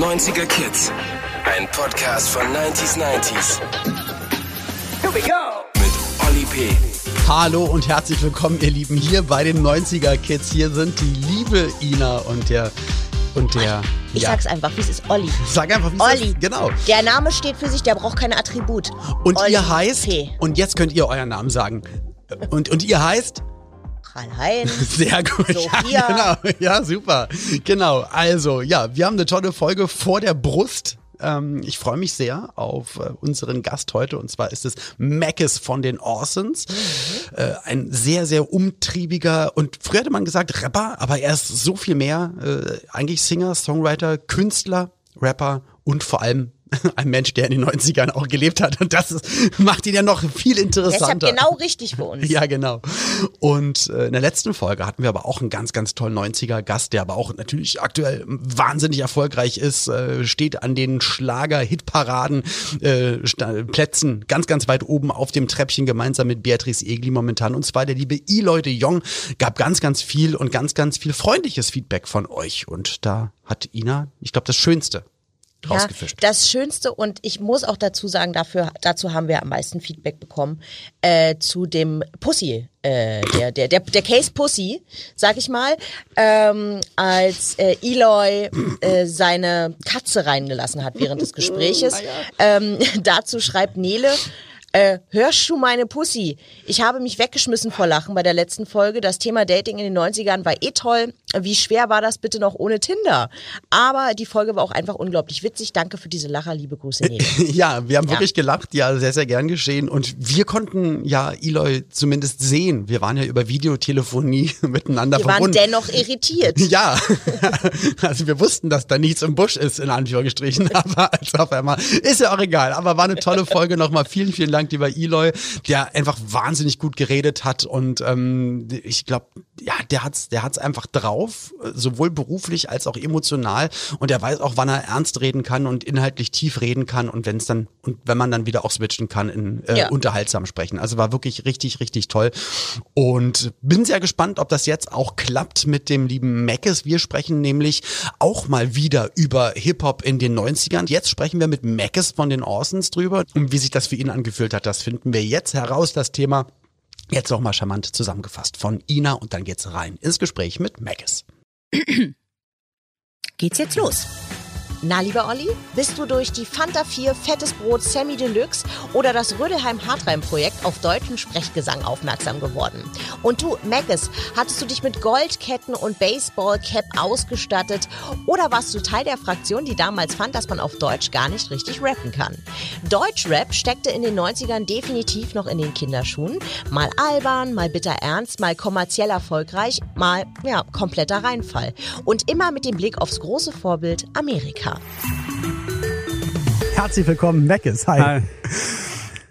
90er Kids. Ein Podcast von 90s 90s. Here we go. Mit Olli P. Hallo und herzlich willkommen, ihr Lieben, hier bei den 90er Kids. Hier sind die liebe Ina und der und der. Ich ja. sag's einfach, wie es ist. Olli. Sag einfach, wie es Olli. ist. Genau. Der Name steht für sich, der braucht keine Attribut. Und Olli ihr heißt. P. Und jetzt könnt ihr euren Namen sagen. Und, und ihr heißt? Karl-Heinz. Sehr gut. Sophia. Ja, genau. Ja, super. Genau. Also, ja, wir haben eine tolle Folge vor der Brust. Ähm, ich freue mich sehr auf äh, unseren Gast heute und zwar ist es Mackes von den Orsons. Äh, ein sehr, sehr umtriebiger und früher hätte man gesagt Rapper, aber er ist so viel mehr. Äh, eigentlich Singer, Songwriter, Künstler, Rapper und vor allem ein Mensch, der in den 90ern auch gelebt hat. Und das ist, macht ihn ja noch viel interessanter. Deshalb genau richtig für uns. Ja, genau. Und äh, in der letzten Folge hatten wir aber auch einen ganz, ganz tollen 90er-Gast, der aber auch natürlich aktuell wahnsinnig erfolgreich ist, äh, steht an den Schlager-Hitparaden äh, Plätzen ganz, ganz weit oben auf dem Treppchen gemeinsam mit Beatrice Egli momentan. Und zwar der liebe Eloy de Jong gab ganz, ganz viel und ganz, ganz viel freundliches Feedback von euch. Und da hat Ina, ich glaube, das Schönste Ja, das Schönste und ich muss auch dazu sagen, dafür, dazu haben wir am meisten Feedback bekommen äh, zu dem Pussy, äh, der, der, der, der Case Pussy, sag ich mal, ähm, als äh, Eloy äh, seine Katze reingelassen hat während des Gespräches. ähm, dazu schreibt Nele, äh, hörst du meine Pussy? Ich habe mich weggeschmissen vor Lachen bei der letzten Folge. Das Thema Dating in den 90ern war eh toll. Wie schwer war das bitte noch ohne Tinder? Aber die Folge war auch einfach unglaublich witzig. Danke für diese Lacher. Liebe Grüße. Ja, wir haben Ja. wirklich gelacht, ja, sehr, sehr gern geschehen. Und wir konnten ja Eloy zumindest sehen. Wir waren ja über Videotelefonie miteinander Wir waren verbunden. dennoch irritiert. ja, also wir wussten, dass da nichts im Busch ist, in Anführungsstrichen, aber als auf einmal, ist ja auch egal, aber war eine tolle Folge nochmal. Vielen, vielen Dank, lieber Eloy, der einfach wahnsinnig gut geredet hat und ähm, ich glaube, ja, der hat's, der hat's einfach drauf, sowohl beruflich als auch emotional und er weiß auch, wann er ernst reden kann und inhaltlich tief reden kann und wenn es dann, und wenn man dann wieder auch switchen kann in äh, Ja. unterhaltsam sprechen. Also war wirklich richtig, richtig toll. Und bin sehr gespannt, ob das jetzt auch klappt mit dem lieben Mackes. Wir sprechen nämlich auch mal wieder über Hip-Hop in den 90ern. Jetzt sprechen wir mit Mackes von den Orsons drüber. Und wie sich das für ihn angefühlt hat, das finden wir jetzt heraus, das Thema. Jetzt nochmal charmant zusammengefasst von Ina und dann geht's rein ins Gespräch mit Mackes. Geht's jetzt los? Na, lieber Olli, bist du durch die Fanta 4 Fettes Brot Semi Deluxe oder das Rödelheim Hartreim Projekt auf deutschen Sprechgesang aufmerksam geworden? Und du, Maggis, hattest du dich mit Goldketten und Baseballcap ausgestattet oder warst du Teil der Fraktion, die damals fand, dass man auf Deutsch gar nicht richtig rappen kann? Deutschrap steckte in den 90ern definitiv noch in den Kinderschuhen. Mal albern, mal bitter ernst, mal kommerziell erfolgreich, mal, ja, kompletter Reinfall. Und immer mit dem Blick aufs große Vorbild Amerika. Herzlich willkommen, Meckes. Hi. Hi.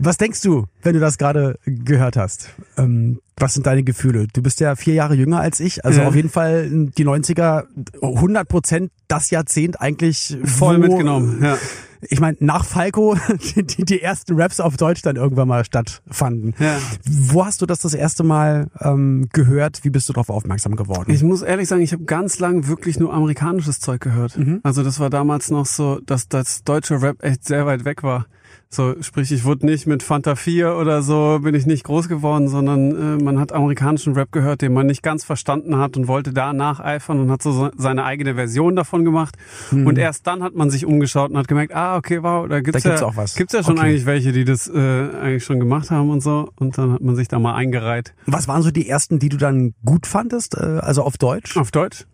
Was denkst du, wenn du das gerade gehört hast? Ähm, was sind deine Gefühle? Du bist ja vier Jahre jünger als ich, also Ja. auf jeden Fall die 90er, 100 Prozent das Jahrzehnt eigentlich Voll wo- mitgenommen, ja. Ich meine, nach Falco die, die, die ersten Raps auf Deutsch dann irgendwann mal stattfanden. Ja. Wo hast du das das erste Mal ähm, gehört? Wie bist du darauf aufmerksam geworden? Ich muss ehrlich sagen, ich habe ganz lang wirklich nur amerikanisches Zeug gehört. Also das war damals noch so, dass das deutsche Rap echt sehr weit weg war. So, sprich, ich wurde nicht mit Fanta 4 oder so, bin ich nicht groß geworden, sondern äh, man hat amerikanischen Rap gehört, den man nicht ganz verstanden hat und wollte da nacheifern und hat so se- seine eigene Version davon gemacht. Und erst dann hat man sich umgeschaut und hat gemerkt, ah, okay, wow, da gibt's, Da gibt's ja, auch was. Gibt's ja schon Okay. eigentlich welche, die das äh, eigentlich schon gemacht haben und so. Und dann hat man sich da mal eingereiht. Was waren so die ersten, die du dann gut fandest? Äh, also auf Deutsch? Auf Deutsch?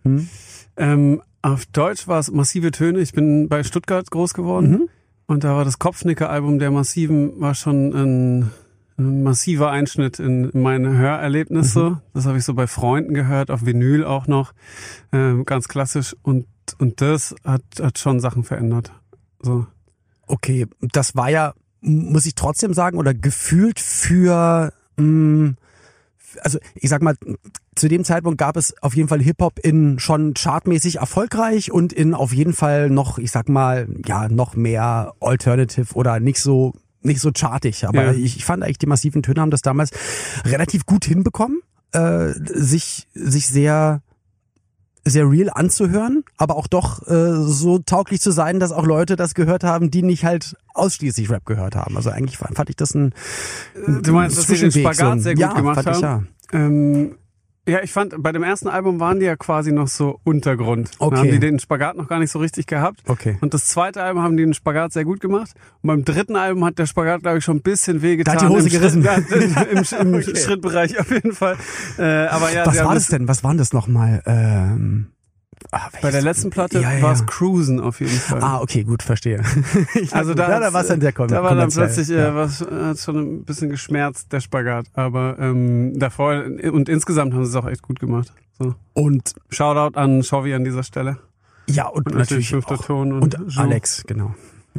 Ähm, auf Deutsch war es massive Töne. Ich bin bei Stuttgart groß geworden. Und da war das Kopfnicker-Album der Massiven war schon ein, ein massiver Einschnitt in meine Hörerlebnisse. Das habe ich so bei Freunden gehört, auf Vinyl auch noch. Ähm, ganz klassisch. Und, und das hat, hat schon Sachen verändert. So. Okay, das war ja, muss ich trotzdem sagen, oder gefühlt für, mh, also ich sag mal, zu dem Zeitpunkt gab es auf jeden Fall Hip-Hop in schon chartmäßig erfolgreich und in auf jeden Fall noch, ich sag mal, ja, noch mehr Alternative oder nicht so nicht so chartig, aber Ja. ich, ich fand eigentlich die massiven Töne haben das damals relativ gut hinbekommen, äh, sich sich sehr sehr real anzuhören, aber auch doch äh, so tauglich zu sein, dass auch Leute das gehört haben, die nicht halt ausschließlich Rap gehört haben. Also eigentlich fand ich das ein, ein Du meinst, dass sie den Spagat so ein, sehr gut ja, gemacht haben? Ich, ja. Ähm, ja, ich fand, bei dem ersten Album waren die ja quasi noch so Untergrund. Okay. Da haben die den Spagat noch gar nicht so richtig gehabt. Okay. Und das zweite Album haben die den Spagat sehr gut gemacht. Und beim dritten Album hat der Spagat, glaube ich, schon ein bisschen wehgetan. Da hat die Hose Im gerissen. Schritt, ja, Im, im okay. Schrittbereich auf jeden Fall. Äh, aber ja, Was war das denn? Was waren das nochmal? Ähm, ah, Bei der letzten Platte Ja, ja, war es ja. Cruisen auf jeden Fall. Ah, okay, gut, verstehe. Also da, ja, da war es dann sehr kom Da war dann plötzlich äh, was hat schon ein bisschen geschmerzt der Spagat, aber ähm, davor und insgesamt haben sie es auch echt gut gemacht. So. Und Shoutout an Shovi an dieser Stelle. ja, und, Und natürlich fünfter auch, Ton und, und. Alex, genau.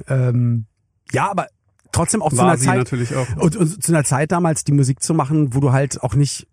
Ähm, ja, aber trotzdem auch zu war einer sie Zeit natürlich auch. und, und zu einer Zeit damals die Musik zu machen, wo du halt auch nicht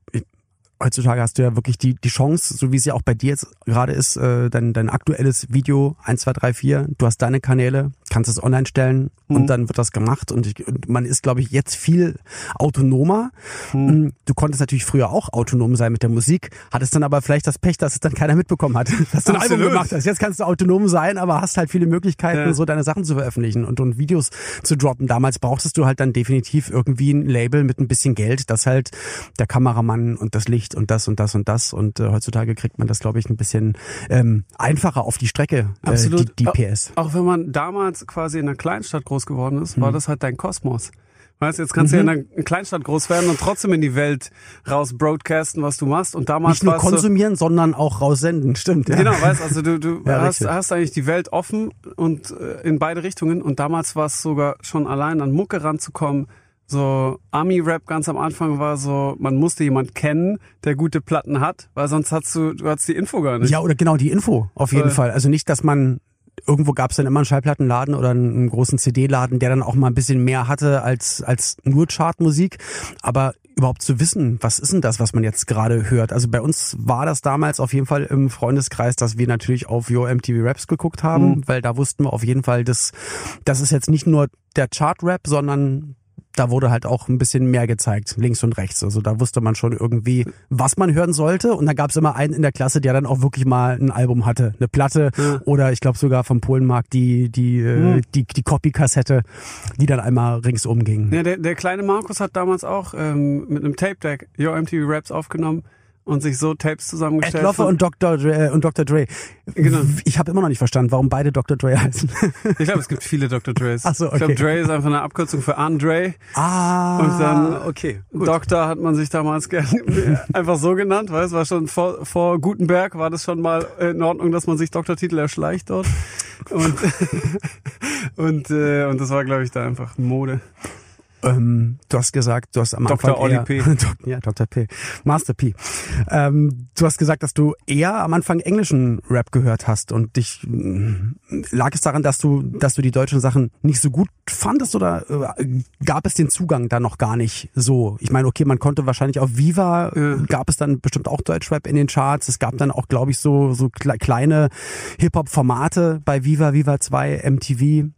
heutzutage hast du ja wirklich die, die Chance, so wie es ja auch bei dir jetzt gerade ist, äh, dein, dein aktuelles Video 1, 2, 3, 4, du hast deine Kanäle, kannst es online stellen Mhm. und dann wird das gemacht und, ich, und man ist, glaube ich, jetzt viel autonomer. Mhm. Du konntest natürlich früher auch autonom sein mit der Musik, hattest dann aber vielleicht das Pech, dass es dann keiner mitbekommen hat, dass du ein Album Absolut. gemacht hast. Jetzt kannst du autonom sein, aber hast halt viele Möglichkeiten, Ja. so deine Sachen zu veröffentlichen und, und Videos zu droppen. Damals brauchtest du halt dann definitiv irgendwie ein Label mit ein bisschen Geld, das halt der Kameramann und das Licht und das und das und das und äh, heutzutage kriegt man das, glaube ich, ein bisschen ähm, einfacher auf die Strecke, äh, Absolut. die, die PS. Auch wenn man damals quasi in einer Kleinstadt groß geworden ist, Mhm. war das halt dein Kosmos. Weißt du, jetzt kannst du ja in einer Kleinstadt groß werden und trotzdem in die Welt raus broadcasten, was du machst. Und damals Nicht nur konsumieren, sondern auch raussenden, stimmt. Ja. Genau, weißt also du, du Ja, hast, hast eigentlich die Welt offen und äh, in beide Richtungen. Und damals war es sogar schon allein an Mucke ranzukommen. So Ami-Rap ganz am Anfang war so, man musste jemand kennen, der gute Platten hat, weil sonst hast du, du hattest die Info gar nicht. Ja, oder genau die Info, auf jeden Voll. Fall. Also nicht, dass man irgendwo gab es dann immer einen Schallplattenladen oder einen, großen CD-Laden, der dann auch mal ein bisschen mehr hatte als, als nur Chartmusik. Aber überhaupt zu wissen, was ist denn das, was man jetzt gerade hört? Also bei uns war das damals auf jeden Fall im Freundeskreis, dass wir natürlich auf Yo MTV Raps geguckt haben, Mhm. weil da wussten wir auf jeden Fall, dass das ist jetzt nicht nur der Chart-Rap, sondern da wurde halt auch ein bisschen mehr gezeigt, links und rechts. Also da wusste man schon irgendwie, was man hören sollte. Und da gab es immer einen in der Klasse, der dann auch wirklich mal ein Album hatte, eine Platte Ja. oder ich glaube sogar vom Polenmarkt die die äh, Hm. die die Copy-Kassette, die dann einmal ringsum ging. Ja, der, der kleine Markus hat damals auch ähm, mit einem Tape-Deck Yo MTV Raps aufgenommen und sich so Tapes Ed zusammengestellt. Loffe und Dr. Dre, äh, und Dr. Dre. Genau. Ich habe immer noch nicht verstanden, warum beide Dr. Dre heißen. ich glaube, es gibt viele Dr. Dre's. Ach so, Ich glaube, okay. Dre ist einfach eine Abkürzung für Andre. ah, Und dann okay. Gut. Doktor hat man sich damals gern einfach so genannt, weil es war schon vor, vor Gutenberg war das schon mal in Ordnung, dass man sich Doktortitel erschleicht dort. Und und äh, und das war glaube ich da einfach Mode. Ähm, du hast gesagt, du hast am Dr. Anfang Olli eher, P. Ja, Dr. P. Master P. Ähm, du hast gesagt, dass du eher am Anfang englischen Rap gehört hast und dich mh, lag es daran, dass du, dass du die deutschen Sachen nicht so gut fandest oder äh, gab es den Zugang da noch gar nicht so? Ich meine, okay, man konnte wahrscheinlich auf Viva Ja. gab es dann bestimmt auch Deutschrap in den Charts. Es gab dann auch, glaube ich, so so kle kleine Hip-Hop-Formate bei Viva, Viva 2, MTV.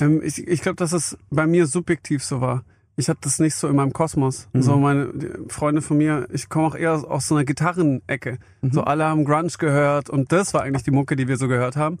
Ähm, ich ich glaube, dass es bei mir subjektiv so war. Ich hatte das nicht so in meinem Kosmos. Mhm. So meine Freunde von mir, ich komme auch eher aus so einer Gitarrenecke. Mhm. So alle haben Grunge gehört und das war eigentlich die Mucke, die wir so gehört haben.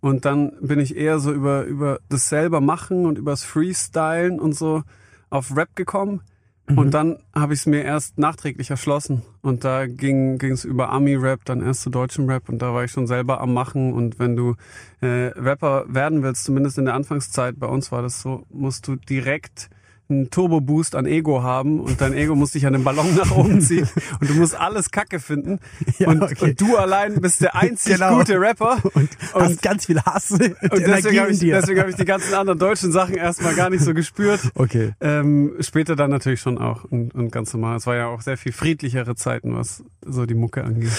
Und dann bin ich eher so über über das selber machen und übers Freestylen und so auf Rap gekommen. Mhm. Und dann habe ich es mir erst nachträglich erschlossen. Und da ging es über Ami-Rap, dann erst zu deutschem Rap. Und da war ich schon selber am Machen. Und wenn du äh, Rapper werden willst, zumindest in der Anfangszeit, bei uns war das so, musst du direkt einen Turbo-Boost an Ego haben und dein Ego muss dich an den Ballon nach oben ziehen und du musst alles Kacke finden Ja, und, okay. und du allein bist der einzig Genau. gute Rapper Und, hast Und- ganz viel Hass und, deswegen habe ich, deswegen hab ich die ganzen anderen deutschen Sachen erstmal gar nicht so gespürt. Okay. Ähm, später dann natürlich schon auch und, und ganz normal. Es war ja auch sehr viel friedlichere Zeiten, was so die Mucke angeht.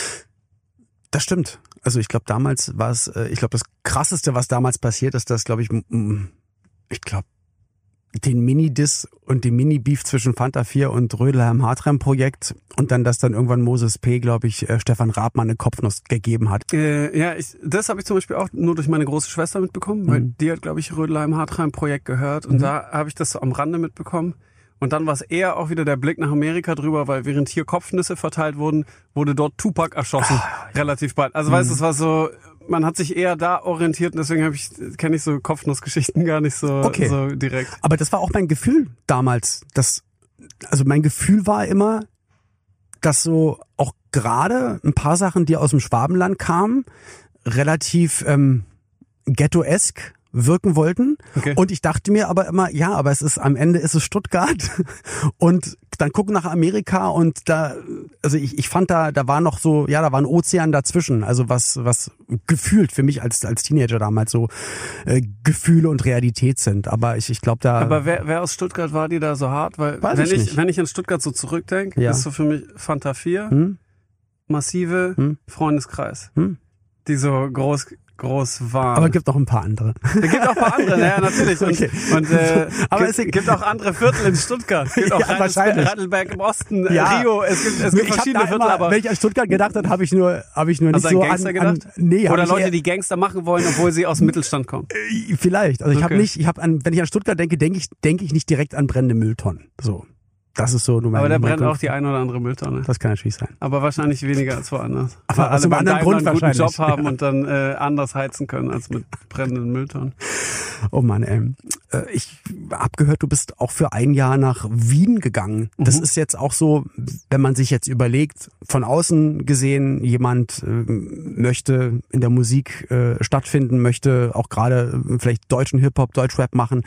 Das stimmt. Also ich glaube, damals war es, äh, ich glaube, das krasseste, was damals passiert ist, dass, glaube ich, ich glaube, den Mini-Diss und den Mini-Beef zwischen Fanta 4 und Rödelheim Hartreim Projekt und dann, dass dann irgendwann Moses P., glaube ich, äh, Stefan Raabmann eine Kopfnuss gegeben hat. Äh, ja, ich, das habe ich zum Beispiel auch nur durch meine große Schwester mitbekommen, weil Mhm. die hat, glaube ich, Rödelheim Hartreim Projekt gehört und da habe ich das so am Rande mitbekommen. Und dann war es eher auch wieder der Blick nach Amerika drüber, weil während hier Kopfnüsse verteilt wurden, wurde dort Tupac erschossen. Ah, relativ bald. Also mhm. weißt du, es war so, man hat sich eher da orientiert und deswegen habe ich kenne ich so Kopfnussgeschichten gar nicht so, okay. so direkt. Aber das war auch mein Gefühl damals, dass also mein Gefühl war immer, dass so auch gerade ein paar Sachen, die aus dem Schwabenland kamen, relativ ähm, ghetto-esk wirken wollten. Okay. Und ich dachte mir aber immer, ja, aber es ist am Ende ist es Stuttgart und dann gucken nach Amerika und da, also ich, ich fand da, da war noch so, ja, da war ein Ozean dazwischen. Also was, was gefühlt für mich als, als Teenager damals so äh, Gefühle und Realität sind. Aber ich, ich glaube da. Aber wer, wer aus Stuttgart war die da so hart? Weil wenn ich, ich wenn ich an Stuttgart so zurückdenke, ja. ist so für mich Fanta 4, hm? massive hm? Freundeskreis. Hm? Die so groß groß waren. Aber es gibt auch ein paar andere. Es gibt auch ein paar andere, ja, natürlich. Und, okay. und äh, aber es gibt auch andere Viertel in Stuttgart. Es gibt auch ja, Radlberg im Osten, äh, ja. Rio. Es gibt, es gibt verschiedene Viertel. aber wenn ich an Stuttgart gedacht habe, habe ich nur, habe ich nur nicht so Gangster an, an, nee, Oder Leute, die Gangster machen wollen, obwohl sie aus dem Mittelstand kommen. Äh, vielleicht. Also ich okay. habe nicht, ich habe an, wenn ich an Stuttgart denke, denke ich, denke ich nicht direkt an brennende Mülltonnen. So. Das ist so. Du aber da brennt auch die eine oder andere Mülltonne. Das kann natürlich sein. Aber wahrscheinlich weniger als woanders. Aber Weil alle beim anderen Grund einen guten Job haben ja. und dann äh, anders heizen können als mit brennenden Mülltonnen. Oh Mann, ey. Äh, ich hab gehört, du bist auch für ein Jahr nach Wien gegangen. Das mhm. ist jetzt auch so, wenn man sich jetzt überlegt, von außen gesehen, jemand äh, möchte in der Musik äh, stattfinden, möchte auch gerade äh, vielleicht deutschen Hip-Hop, Deutschrap machen.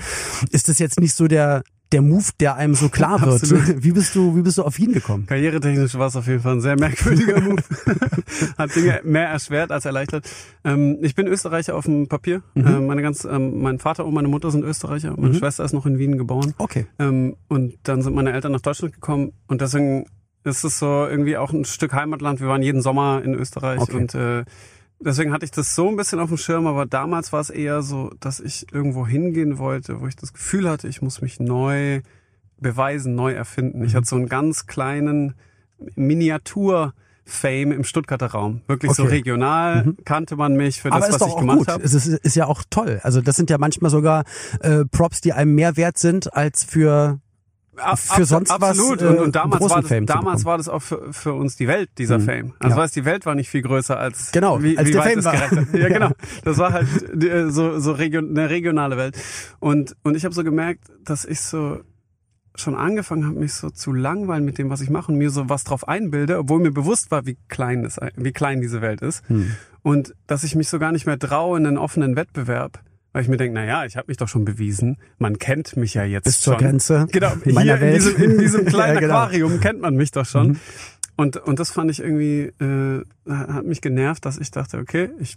Ist das jetzt nicht so der der Move, der einem so klar wird. Absolut. Wie bist du, wie bist du auf ihn gekommen? Karrieretechnisch war es auf jeden Fall ein sehr merkwürdiger Move. Hat Dinge mehr erschwert als erleichtert. Ähm, ich bin Österreicher auf dem Papier. Mhm. Ähm, meine ganz, ähm, mein Vater und meine Mutter sind Österreicher. Meine mhm. Schwester ist noch in Wien geboren. Okay. Ähm, und dann sind meine Eltern nach Deutschland gekommen und deswegen ist es so irgendwie auch ein Stück Heimatland. Wir waren jeden Sommer in Österreich okay. und äh, Deswegen hatte ich das so ein bisschen auf dem Schirm, aber damals war es eher so, dass ich irgendwo hingehen wollte, wo ich das Gefühl hatte, ich muss mich neu beweisen, neu erfinden. Ich mhm. hatte so einen ganz kleinen Miniatur- Fame im Stuttgarter Raum. Wirklich okay. so regional mhm. kannte man mich für das, was ich gemacht habe. Es ist, ist ja auch toll. Also das sind ja manchmal sogar äh, Props, die einem mehr wert sind als für für sonst absolut. was. Äh, und, und damals, war das, damals war das auch für, für uns die Welt, dieser mhm. Fame. Also ja. weißt, die Welt war nicht viel größer als genau, wie, als wie der Fame hat. Ja, genau. Das war halt äh, so, so region, eine regionale Welt. Und, und ich habe so gemerkt, dass ich so schon angefangen habe, mich so zu langweilen mit dem, was ich mache und mir so was drauf einbilde, obwohl mir bewusst war, wie klein, das, wie klein diese Welt ist. Hm. Und dass ich mich so gar nicht mehr traue in einen offenen Wettbewerb weil ich mir denke, na ja, ich habe mich doch schon bewiesen. Man kennt mich ja jetzt Bis schon. zur Grenze genau, meiner hier. In diesem, in diesem kleinen ja, genau. Aquarium kennt man mich doch schon. Mhm. Und, und das fand ich irgendwie, äh, hat mich genervt, dass ich dachte, okay, ich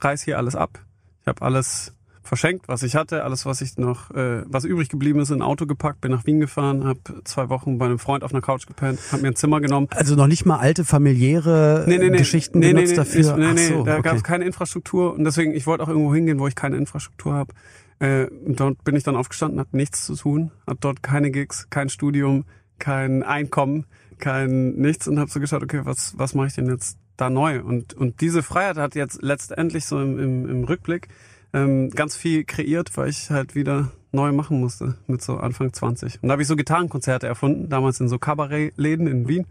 reiß hier alles ab. Ich habe alles verschenkt, was ich hatte, alles, was ich noch, äh, was übrig geblieben ist, in ein Auto gepackt, bin nach Wien gefahren, habe zwei Wochen bei einem Freund auf einer Couch gepennt, habe mir ein Zimmer genommen. Also noch nicht mal alte familiäre nee, nee, nee, Geschichten nee, genutzt nee, dafür? Nee, nee, so, da okay. gab es keine Infrastruktur und deswegen, ich wollte auch irgendwo hingehen, wo ich keine Infrastruktur habe. Äh, dort bin ich dann aufgestanden, hatte nichts zu tun, hatte dort keine Gigs, kein Studium, kein Einkommen, kein nichts und habe so geschaut, okay, was, was mache ich denn jetzt da neu? Und, und diese Freiheit hat jetzt letztendlich so im, im, im Rückblick ähm, ganz viel kreiert, weil ich halt wieder neu machen musste mit so Anfang 20. Und da habe ich so Gitarrenkonzerte erfunden, damals in so Kabarettläden in Wien.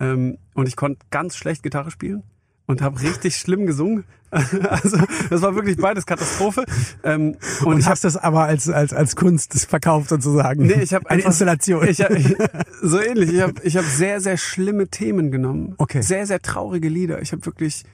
Ähm, und ich konnte ganz schlecht Gitarre spielen und habe richtig schlimm gesungen. Also das war wirklich beides Katastrophe. Ähm, und, und ich hast das aber als als als Kunst verkauft sozusagen. Nee, ich habe eine Installation. Ich, ich, so ähnlich. Ich habe ich hab sehr sehr schlimme Themen genommen. Okay. Sehr sehr traurige Lieder. Ich habe wirklich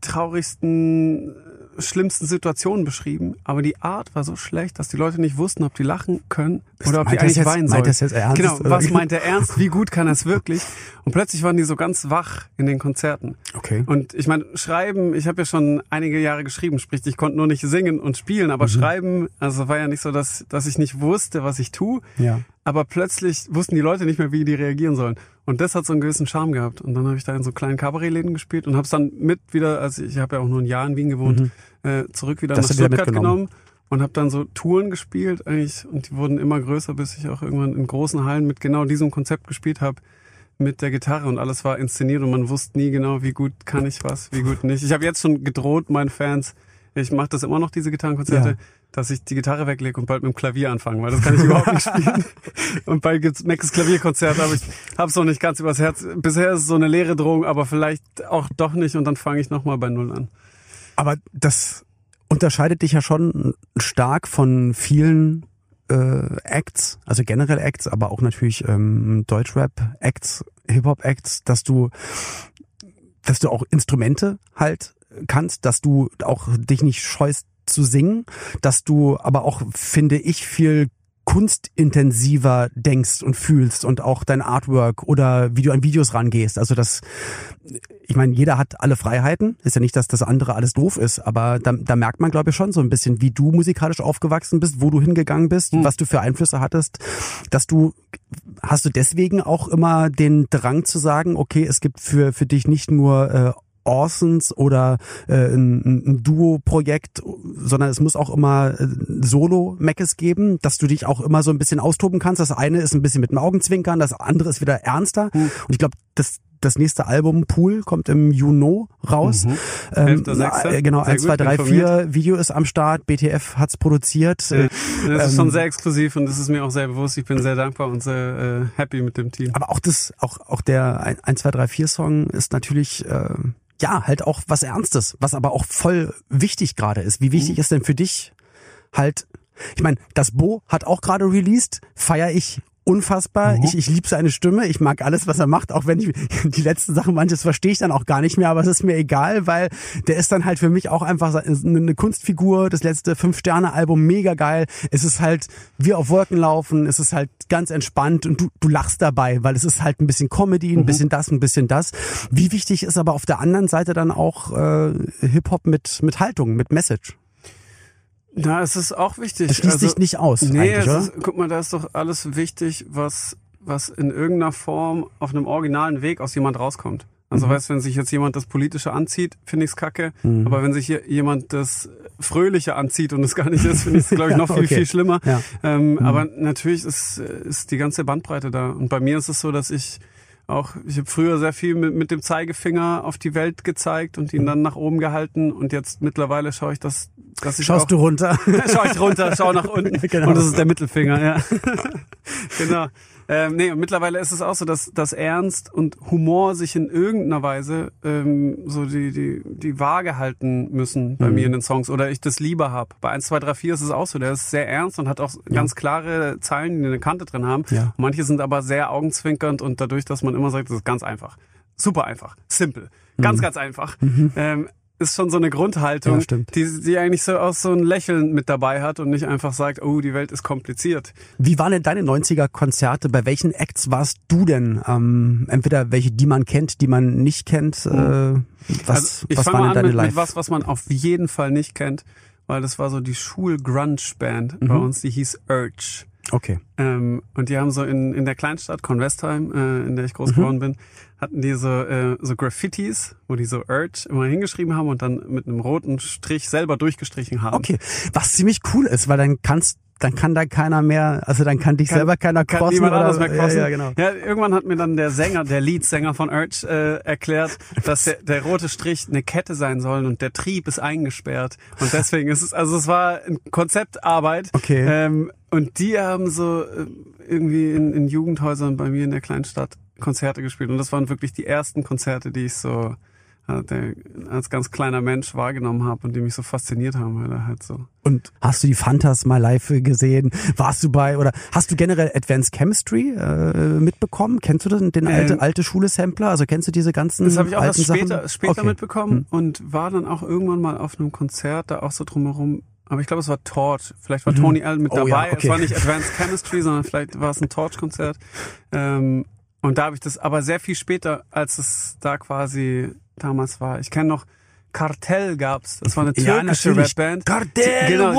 traurigsten schlimmsten Situationen beschrieben, aber die Art war so schlecht, dass die Leute nicht wussten, ob die lachen können oder ob die eigentlich jetzt, weinen sollen. Meint das jetzt ernst? Genau, was meint er ernst? Wie gut kann er es wirklich? Und plötzlich waren die so ganz wach in den Konzerten. Okay. Und ich meine, schreiben, ich habe ja schon einige Jahre geschrieben, sprich, ich konnte nur nicht singen und spielen, aber mhm. schreiben, also war ja nicht so, dass, dass ich nicht wusste, was ich tue. Ja. Aber plötzlich wussten die Leute nicht mehr, wie die reagieren sollen. Und das hat so einen gewissen Charme gehabt. Und dann habe ich da in so kleinen Kabarettläden gespielt und habe es dann mit wieder, also ich habe ja auch nur ein Jahr in Wien gewohnt, mhm. äh, zurück wieder das nach Stuttgart genommen und habe dann so Touren gespielt eigentlich und die wurden immer größer, bis ich auch irgendwann in großen Hallen mit genau diesem Konzept gespielt habe mit der Gitarre und alles war inszeniert und man wusste nie genau, wie gut kann ich was, wie gut nicht. Ich habe jetzt schon gedroht meinen Fans, ich mache das immer noch, diese Gitarrenkonzerte, ja. Dass ich die Gitarre weglege und bald mit dem Klavier anfange, weil das kann ich überhaupt nicht spielen. Und bei Macs Klavierkonzert habe ich hab's noch nicht ganz übers Herz. Bisher ist es so eine leere Drohung, aber vielleicht auch doch nicht und dann fange ich nochmal bei Null an. Aber das unterscheidet dich ja schon stark von vielen äh, Acts, also generell Acts, aber auch natürlich ähm, Deutschrap-Acts, Hip-Hop-Acts, dass du, dass du auch Instrumente halt kannst, dass du auch dich nicht scheust zu singen, dass du aber auch, finde ich, viel kunstintensiver denkst und fühlst und auch dein Artwork oder wie du an Videos rangehst. Also das, ich meine, jeder hat alle Freiheiten. Ist ja nicht, dass das andere alles doof ist, aber da, da merkt man, glaube ich, schon so ein bisschen, wie du musikalisch aufgewachsen bist, wo du hingegangen bist, hm. was du für Einflüsse hattest, dass du hast du deswegen auch immer den Drang zu sagen, okay, es gibt für für dich nicht nur äh, Orsons oder äh, ein, ein Duo-Projekt, sondern es muss auch immer äh, Solo-Meckes geben, dass du dich auch immer so ein bisschen austoben kannst. Das eine ist ein bisschen mit dem Augenzwinkern, das andere ist wieder ernster. Mhm. Und ich glaube, das das nächste Album Pool kommt im Juni raus. Mhm. Ähm, äh, genau, sehr 1, 2, 3, 4 Video ist am Start, BTF hat's produziert. Äh, das ist ähm, schon sehr exklusiv und das ist mir auch sehr bewusst. Ich bin sehr dankbar und sehr äh, happy mit dem Team. Aber auch das, auch, auch der 1, 2, 3, 4 Song ist natürlich äh, ja, halt auch was Ernstes, was aber auch voll wichtig gerade ist. Wie wichtig mhm. ist denn für dich halt, ich meine, das Bo hat auch gerade released, feier ich unfassbar. Mhm. Ich, ich liebe seine Stimme. Ich mag alles, was er macht, auch wenn ich die letzten Sachen manches verstehe ich dann auch gar nicht mehr, aber es ist mir egal, weil der ist dann halt für mich auch einfach eine Kunstfigur. Das letzte Fünf-Sterne-Album, mega geil. Es ist halt wie auf Wolken laufen, es ist halt ganz entspannt und du, du lachst dabei, weil es ist halt ein bisschen Comedy, ein mhm. bisschen das, ein bisschen das. Wie wichtig ist aber auf der anderen Seite dann auch äh, Hip-Hop mit, mit Haltung, mit Message? Ja, es ist auch wichtig. Es schließt also, sich nicht aus. Nee, es ist, guck mal, da ist doch alles wichtig, was, was in irgendeiner Form auf einem originalen Weg aus jemand rauskommt. Also mhm. weißt, wenn sich jetzt jemand das Politische anzieht, finde ich es kacke. Mhm. Aber wenn sich hier jemand das Fröhliche anzieht und es gar nicht ist, finde ich es, glaube ich, noch viel, okay. viel schlimmer. Ja. Ähm, mhm. Aber natürlich ist, ist die ganze Bandbreite da. Und bei mir ist es so, dass ich auch, ich habe früher sehr viel mit, mit dem Zeigefinger auf die Welt gezeigt und ihn dann nach oben gehalten und jetzt mittlerweile schaue ich, dass, dass ich Schaust auch, du runter? schaue ich runter, schaue nach unten genau. und das ist der Mittelfinger, ja. genau. Ähm, nee, und mittlerweile ist es auch so, dass, dass Ernst und Humor sich in irgendeiner Weise ähm, so die, die, die Waage halten müssen bei mhm. mir in den Songs oder ich das lieber hab. Bei 1, 2, 3, 4 ist es auch so. Der ist sehr ernst und hat auch ja. ganz klare Zeilen, die eine Kante drin haben. Ja. Manche sind aber sehr augenzwinkernd und dadurch, dass man immer sagt, das ist ganz einfach. Super einfach. Simple. Ganz, mhm. ganz einfach. Mhm. Ähm, ist schon so eine Grundhaltung, ja, die, die eigentlich so aus so ein Lächeln mit dabei hat und nicht einfach sagt, oh, die Welt ist kompliziert. Wie waren denn deine 90er Konzerte? Bei welchen Acts warst du denn? Ähm, entweder welche, die man kennt, die man nicht kennt. Äh, was also ich was waren denn deine mit, Live? mit was, was man auf jeden Fall nicht kennt, weil das war so die Schul-Grunge-Band mhm. bei uns, die hieß Urge. Okay. Ähm, und die haben so in, in der Kleinstadt Convestheim, äh, in der ich groß mhm. geworden bin, hatten die so, äh, so Graffitis, wo die so Urge immer hingeschrieben haben und dann mit einem roten Strich selber durchgestrichen haben. Okay, was ziemlich cool ist, weil dann kannst dann kann da keiner mehr, also dann kann dich kann, selber keiner kann crossen. Niemand oder, mehr crossen. Ja, ja, genau. ja, irgendwann hat mir dann der Sänger, der Leadsänger von Urge äh, erklärt, dass der, der rote Strich eine Kette sein soll und der Trieb ist eingesperrt. Und deswegen ist es, also es war ein Konzeptarbeit. Okay. Ähm, und die haben so äh, irgendwie in, in Jugendhäusern bei mir in der kleinen Stadt Konzerte gespielt. Und das waren wirklich die ersten Konzerte, die ich so äh, als ganz kleiner Mensch wahrgenommen habe und die mich so fasziniert haben, weil er halt so. Und hast du die Fantas mal live gesehen? Warst du bei oder hast du generell Advanced Chemistry äh, mitbekommen? Kennst du den, den alte, ähm, alte Schule Sampler? Also kennst du diese ganzen Das habe ich auch erst später, später okay. mitbekommen hm. und war dann auch irgendwann mal auf einem Konzert da auch so drumherum aber ich glaube, es war Torch. Vielleicht war mhm. Tony Allen mit oh, dabei. Ja, okay. Es war nicht Advanced Chemistry, sondern vielleicht war es ein Torch-Konzert. Ähm, und da habe ich das aber sehr viel später, als es da quasi damals war. Ich kenne noch Kartell gab's. Das war eine türkische ja, Rapband. Kartell, genau,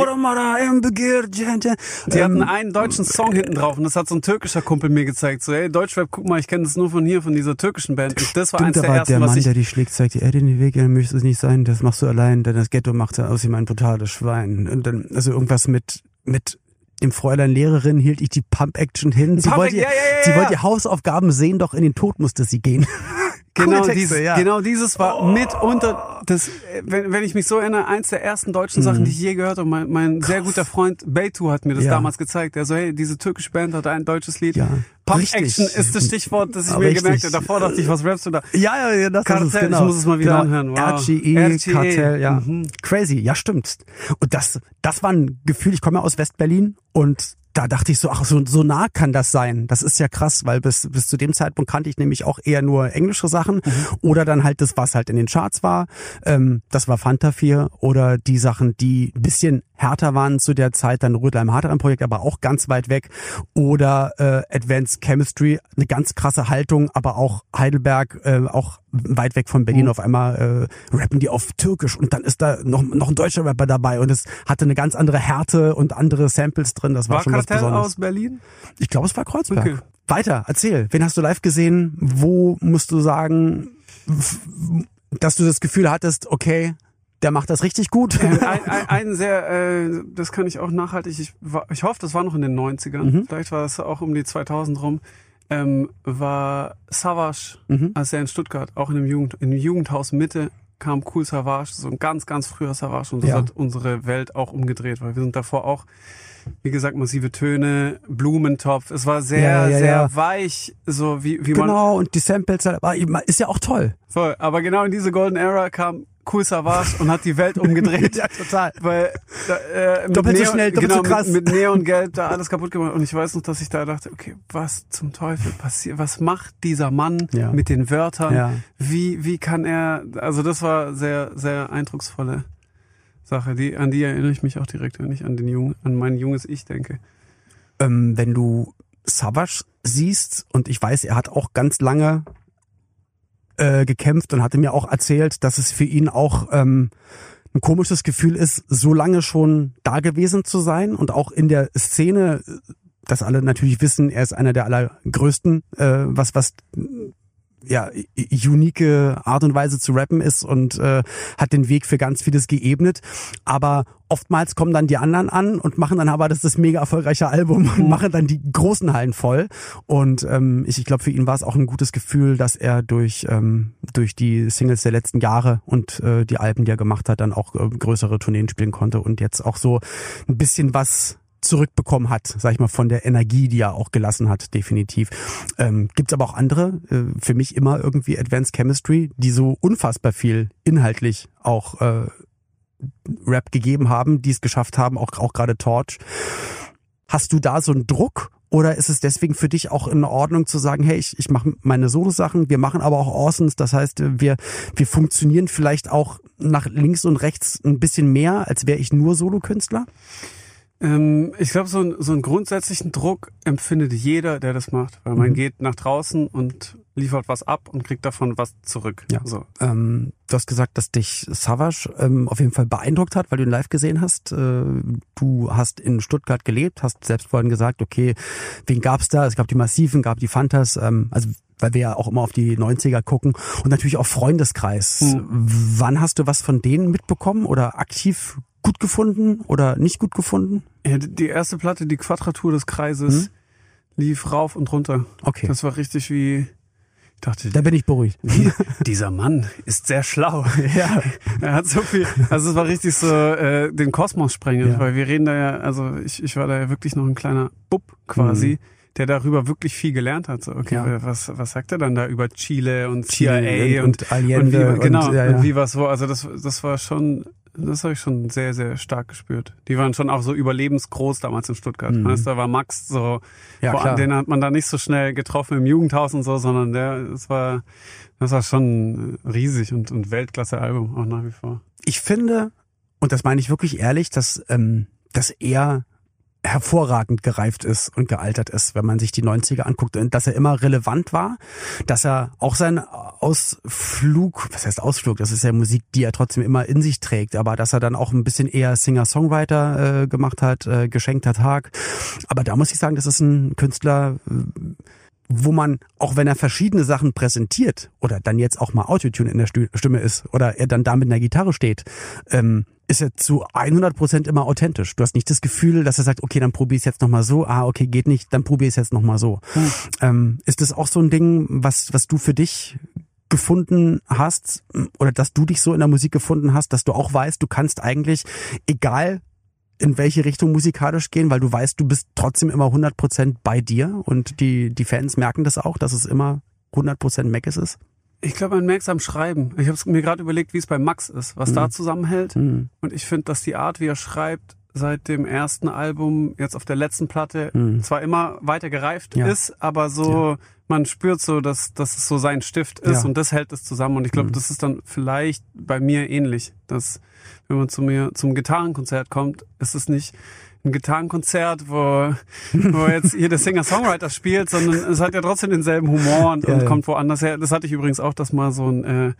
die, hatten einen deutschen Song hinten drauf und das hat so ein türkischer Kumpel mir gezeigt. So, ey, Deutschrap, guck mal, ich kenne das nur von hier, von dieser türkischen Band. Und das war Stimmt, eins der ersten, der Mann, was ich... der dich schlägt, sagt ey, den Weg, dann möchtest es nicht sein, das machst du allein, denn das Ghetto macht aus ihm ein brutales Schwein. Und dann, also irgendwas mit, mit dem Fräulein Lehrerin hielt ich die Pump-Action hin. Sie, wollte, ja, ja, ja, sie wollte Hausaufgaben sehen, doch in den Tod musste sie gehen. Genau, Texte, dieses, ja. genau dieses war mitunter, das, wenn, wenn ich mich so erinnere, eins der ersten deutschen Sachen, die ich je gehört habe. Mein, mein sehr guter Freund Beitu hat mir das Ja. damals gezeigt. Er so, hey, diese türkische Band hat ein deutsches Lied. Ja. Pump. Action ist das Stichwort, das ich mir richtig. gemerkt habe. Davor dachte ich, was rappst du da? Ja, ja, ja, das Kartell, ist es, genau. ich muss es mal wieder Ja, anhören. Wow. RGE, RGE, Kartell, ja. mhm. Crazy, ja stimmt. Und das, das war ein Gefühl, ich komme ja aus Westberlin und da dachte ich so, ach, so, so nah kann das sein. Das ist ja krass, weil bis, bis zu dem Zeitpunkt kannte ich nämlich auch eher nur englische Sachen oder dann halt das, was halt in den Charts war. Ähm, das war Fanta 4 oder die Sachen, die ein bisschen härter waren zu der Zeit, dann Rödleim Hartrein Projekt, aber auch ganz weit weg oder äh, Advanced Chemistry, eine ganz krasse Haltung, aber auch Heidelberg, äh, auch weit weg von Berlin auf einmal äh, rappen die auf Türkisch und dann ist da noch, noch ein deutscher Rapper dabei und es hatte eine ganz andere Härte und andere Samples drin, das war, War schon was Kartell Besonderes. aus Berlin? Ich glaube, es war Kreuzberg. Okay. Weiter, erzähl. Wen hast du live gesehen? Wo musst du sagen, dass du das Gefühl hattest, okay, der macht das richtig gut? Ähm, ein, ein, ein sehr, äh, das kann ich auch nachhaltig, ich, war, ich hoffe, das war noch in den 90ern, Mhm. vielleicht war es auch um die 2000 rum, ähm, war Savage, Mhm. als er in Stuttgart, auch in dem, Jugend, in dem Jugendhaus Mitte, kam Cool Savage, so ein ganz, ganz früher Savage und das Ja. hat unsere Welt auch umgedreht, weil wir sind davor auch, wie gesagt, massive Töne, Blumentopf, es war sehr, Ja, ja, sehr weich, so wie, wie man genau, und die Samples, aber ist ja auch toll. Voll. Aber genau in diese Golden Era kam Cool Savage und hat die Welt umgedreht. Ja, total. Weil äh, mit Doppelt so Neon, schnell, doppelt genau, so krass. Mit, mit Neongelb da alles kaputt gemacht. Und ich weiß noch, dass ich da dachte, okay, was zum Teufel passiert? Was macht dieser Mann Ja. mit den Wörtern? Ja. Wie, wie kann er, also das war sehr, sehr eindrucksvolle Sache. Die, an die erinnere ich mich auch direkt, wenn ich an den Jungen, an mein junges Ich denke. ähm, wenn du Savage siehst, und ich weiß, er hat auch ganz lange äh, gekämpft und hatte mir auch erzählt, dass es für ihn auch ähm, ein komisches Gefühl ist, so lange schon da gewesen zu sein und auch in der Szene, dass alle natürlich wissen, er ist einer der allergrößten, äh, was was ja, unique Art und Weise zu rappen ist und äh, hat den Weg für ganz vieles geebnet. Aber oftmals kommen dann die anderen an und machen dann aber das ist das mega erfolgreiche Album und machen dann die großen Hallen voll. Und ähm, ich, ich glaube, für ihn war es auch ein gutes Gefühl, dass er durch, ähm, durch die Singles der letzten Jahre und äh, die Alben, die er gemacht hat, dann auch äh, größere Tourneen spielen konnte und jetzt auch so ein bisschen was zurückbekommen hat, sag ich mal, von der Energie, die er auch gelassen hat, definitiv. Ähm, Gibt aber auch andere, äh, für mich immer irgendwie Advanced Chemistry, die so unfassbar viel inhaltlich auch äh, Rap gegeben haben, die es geschafft haben, auch, auch gerade Torch. Hast du da so einen Druck oder ist es deswegen für dich auch in Ordnung zu sagen, hey, ich, ich mache meine Solo-Sachen, wir machen aber auch Awesomes, das heißt, wir, wir funktionieren vielleicht auch nach links und rechts ein bisschen mehr, als wäre ich nur Solokünstler? Ähm, ich glaube, so, ein, so einen grundsätzlichen Druck empfindet jeder, der das macht. Weil man Mhm. geht nach draußen und liefert was ab und kriegt davon was zurück. Ja. So. Ähm, du hast gesagt, dass dich Savage ähm, auf jeden Fall beeindruckt hat, weil du ihn live gesehen hast. Äh, du hast in Stuttgart gelebt, hast selbst vorhin gesagt, okay, wen gab's da? Es gab die Massiven, gab die Fantas, ähm, also weil wir ja auch immer auf die 90er gucken und natürlich auch Freundeskreis. Hm. Wann hast du was von denen mitbekommen oder aktiv gut gefunden oder nicht gut gefunden? Ja, die- erste Platte, die Quadratur des Kreises, lief rauf und runter. Hm? Okay, Das war richtig wie, ich dachte, da bin ich beruhigt. die, dieser Mann ist sehr schlau. ja. Er hat so viel, also es war richtig so äh, den Kosmos sprengen, Ja. weil wir reden da ja, also ich, ich war da ja wirklich noch ein kleiner Bub quasi, der darüber wirklich viel gelernt hat. So, okay. Ja. was, was sagt er dann da über Chile und Chile CIA und, und Allende und wie, genau, und, ja, ja. und wie was wo. Also das, das war schon, das habe ich schon sehr, sehr stark gespürt. Die waren schon auch so überlebensgroß damals in Stuttgart. Mhm. Weißt, da war Max so, Ja, vor- klar. den hat man da nicht so schnell getroffen im Jugendhaus und so, sondern der, das war, das war schon riesig und, und Weltklasse-Album auch nach wie vor. ich finde, und das meine ich wirklich ehrlich, dass, ähm, dass er hervorragend gereift ist und gealtert ist, wenn man sich die 90er anguckt und dass er immer relevant war, dass er auch seinen Ausflug, was heißt Ausflug, das ist ja Musik, die er trotzdem immer in sich trägt, aber dass er dann auch ein bisschen eher Singer-Songwriter äh, gemacht hat, äh, geschenkter Tag. Aber da muss ich sagen, das ist ein Künstler, äh, wo man, auch wenn er verschiedene Sachen präsentiert oder dann jetzt auch mal Autotune in der Stimme ist oder er dann da mit einer Gitarre steht, ähm, ist er zu 100 Prozent immer authentisch. Du hast nicht das Gefühl, dass er sagt, okay, dann probier ich jetzt nochmal so, ah, okay, geht nicht, dann probier ich es jetzt nochmal so. Ähm, ist das auch so ein Ding, was, was du für dich gefunden hast oder dass du dich so in der Musik gefunden hast, dass du auch weißt, du kannst eigentlich, egal in welche Richtung musikalisch gehen, weil du weißt, du bist trotzdem immer 100% bei dir und die, die Fans merken das auch, dass es immer 100% Mac ist? Ich glaube, man merkt es am Schreiben. Ich habe mir gerade überlegt, wie es bei Max ist, was mhm. da zusammenhält. Mhm. Und ich finde, dass die Art, wie er schreibt, seit dem ersten Album, jetzt auf der letzten Platte, mhm. zwar immer weiter gereift ja. ist, aber so, ja. man spürt so, dass, dass es so sein Stift ist ja. und das hält es zusammen. Und ich glaube, mhm. das ist dann vielleicht bei mir ähnlich, dass wenn man zu mir zum Gitarrenkonzert kommt, ist es nicht ein Gitarrenkonzert, wo, wo jetzt hier der Singer-Songwriter spielt, sondern es hat ja trotzdem denselben Humor und, und kommt woanders her. Das hatte ich übrigens auch, dass mal so ein äh,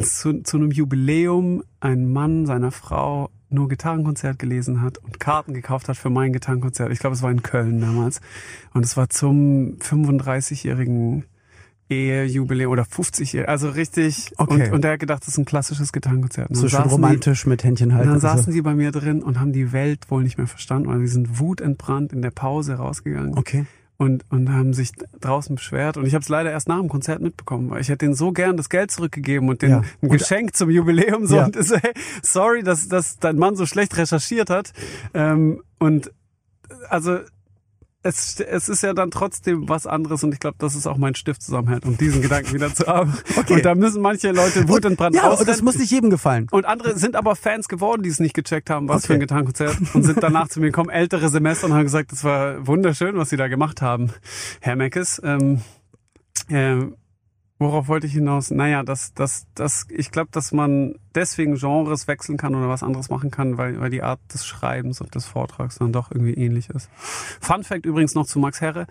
zu, zu einem Jubiläum ein Mann seiner Frau nur Gitarrenkonzert gelesen hat und Karten gekauft hat für mein Gitarrenkonzert. Ich glaube, es war in Köln damals. Und es war zum 35-jährigen Ehejubiläum oder 50 Jahre, also richtig. Okay. Und, und er hat gedacht, das ist ein klassisches Gitarrenkonzert. So schön romantisch die, mit Händchen halten. Und dann saßen sie bei mir drin und haben die Welt wohl nicht mehr verstanden oder die sind wutentbrannt in der Pause rausgegangen. Okay. Und, und haben sich draußen beschwert. Und ich habe es leider erst nach dem Konzert mitbekommen, weil ich hätte denen so gern das Geld zurückgegeben und den ja. ein Geschenk zum Jubiläum so. Ja. Und ist, hey, sorry, dass, dass dein Mann so schlecht recherchiert hat. Ähm, und also es, es ist ja dann trotzdem was anderes und ich glaube, das ist auch mein Stift zusammenhält, um diesen Gedanken wieder zu haben. Okay. Und da müssen manche Leute Wut und Brand Ja, und das muss nicht jedem gefallen. Und andere sind aber Fans geworden, die es nicht gecheckt haben, was okay. für ein Gitarrenkonzert und sind danach zu mir gekommen, ältere Semester und haben gesagt, das war wunderschön, was sie da gemacht haben, Herr Meckes. Ähm, äh, Worauf wollte ich hinaus? Naja, dass, dass, dass ich glaube, dass man deswegen Genres wechseln kann oder was anderes machen kann, weil, weil die Art des Schreibens und des Vortrags dann doch irgendwie ähnlich ist. Fun Fact übrigens noch zu Max Herre.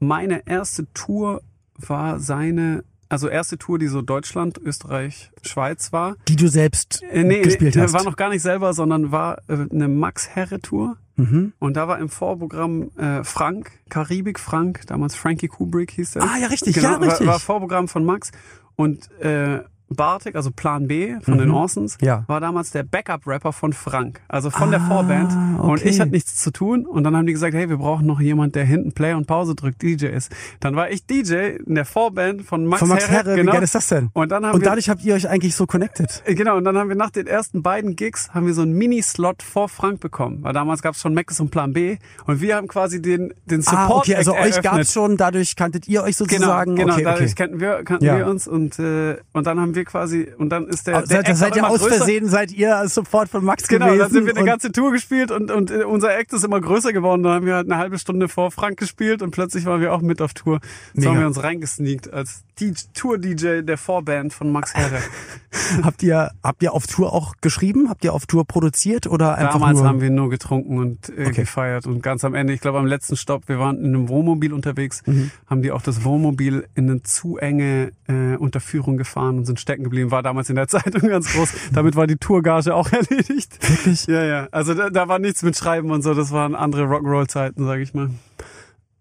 Meine erste Tour war seine, also erste Tour, die so Deutschland, Österreich, Schweiz war. Die du selbst äh, nee, gespielt nee, hast. War noch gar nicht selber, sondern war äh, eine Max Herre Tour. Mhm. Und da war im Vorprogramm äh, Frank, Karibik Frank, damals Frankie Kubrick hieß der. Ah ja, richtig, genau, ja, richtig. War, war Vorprogramm von Max. Und äh, Bartek, also Plan B von mhm. den Orsons, ja. war damals der Backup-Rapper von Frank, also von ah, der Vorband. Okay. Und ich hatte nichts zu tun. Und dann haben die gesagt, hey, wir brauchen noch jemand, der hinten Play und Pause drückt, DJ ist. Dann war ich DJ in der Vorband von Max, von Max Herre. Herre genau. Wie geil ist das denn? Und, dann haben und wir, dadurch habt ihr euch eigentlich so connected. Äh, genau, und dann haben wir nach den ersten beiden Gigs haben wir so einen Mini-Slot vor Frank bekommen. Weil damals gab es schon Max und Plan B. Und wir haben quasi den, den Support ah, okay, also euch gab es schon, dadurch kanntet ihr euch genau, sozusagen. Genau, genau okay, dadurch okay. kannten wir, kannten ja. wir uns und, äh, und dann haben wir quasi, und dann ist der, also, der Act seid ihr aus Versehen, seid ihr sofort von Max genau, gewesen. Genau, dann sind wir eine ganze Tour gespielt und, und unser Act ist immer größer geworden. Dann haben wir halt eine halbe Stunde vor Frank gespielt und plötzlich waren wir auch mit auf Tour. So haben wir uns reingesneakt als Tour-DJ der Vorband von Max Herre. habt ihr, habt ihr auf Tour auch geschrieben? Habt ihr auf Tour produziert oder einfach Damals nur? haben wir nur getrunken und äh, okay. gefeiert und ganz am Ende, ich glaube am letzten Stopp, wir waren in einem Wohnmobil unterwegs, mhm. haben die auch das Wohnmobil in eine zu enge äh, Unterführung gefahren und sind stecken geblieben. War damals in der Zeitung ganz groß. Damit war die Tourgage auch erledigt. Wirklich? Ja, ja. Also da, da war nichts mit Schreiben und so. Das waren andere Rock'n'Roll-Zeiten, sag ich mal.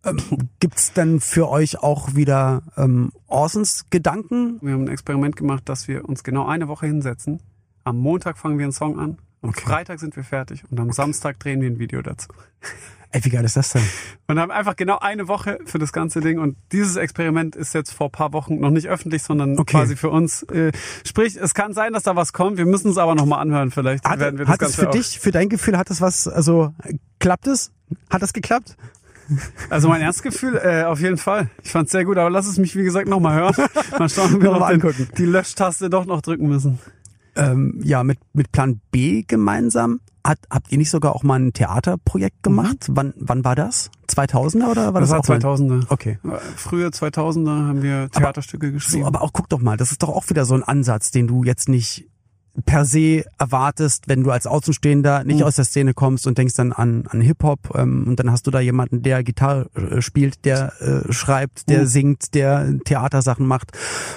Ähm, gibt's denn für euch auch wieder ähm, Orsons Gedanken? Wir haben ein Experiment gemacht, dass wir uns genau eine Woche hinsetzen. Am Montag fangen wir einen Song an. Am okay. Freitag sind wir fertig und am. Samstag drehen wir ein Video dazu. Ey, wie geil ist das denn? Und haben einfach genau eine Woche für das ganze Ding. Und dieses Experiment ist jetzt vor paar Wochen noch nicht öffentlich, sondern okay. quasi für uns. Äh, sprich, es kann sein, dass da was kommt. Wir müssen es aber nochmal anhören. Vielleicht hat, werden wir das hat Ganze es für dich, für dein Gefühl, hat das was, also klappt es? Hat das geklappt? Also mein Erstgefühl, äh, auf jeden Fall. Ich fand's sehr gut, aber lass es mich, wie gesagt, nochmal hören. Mal schauen, ob wir noch den, die Löschtaste doch noch drücken müssen. Ähm, ja, mit, mit Plan B gemeinsam. Hat, habt ihr nicht sogar auch mal ein Theaterprojekt gemacht? Mhm. Wann, wann war das? 2000er oder war das, das war auch 2000er. Okay. Frühe 2000er haben wir Theaterstücke aber, geschrieben. So, aber auch guck doch mal, das ist doch auch wieder so ein Ansatz, den du jetzt nicht per se erwartest, wenn du als Außenstehender nicht mhm. aus der Szene kommst und denkst dann an, an Hip-Hop ähm, und dann hast du da jemanden, der Gitarre äh, spielt, der äh, schreibt, der mhm. singt, der Theatersachen macht.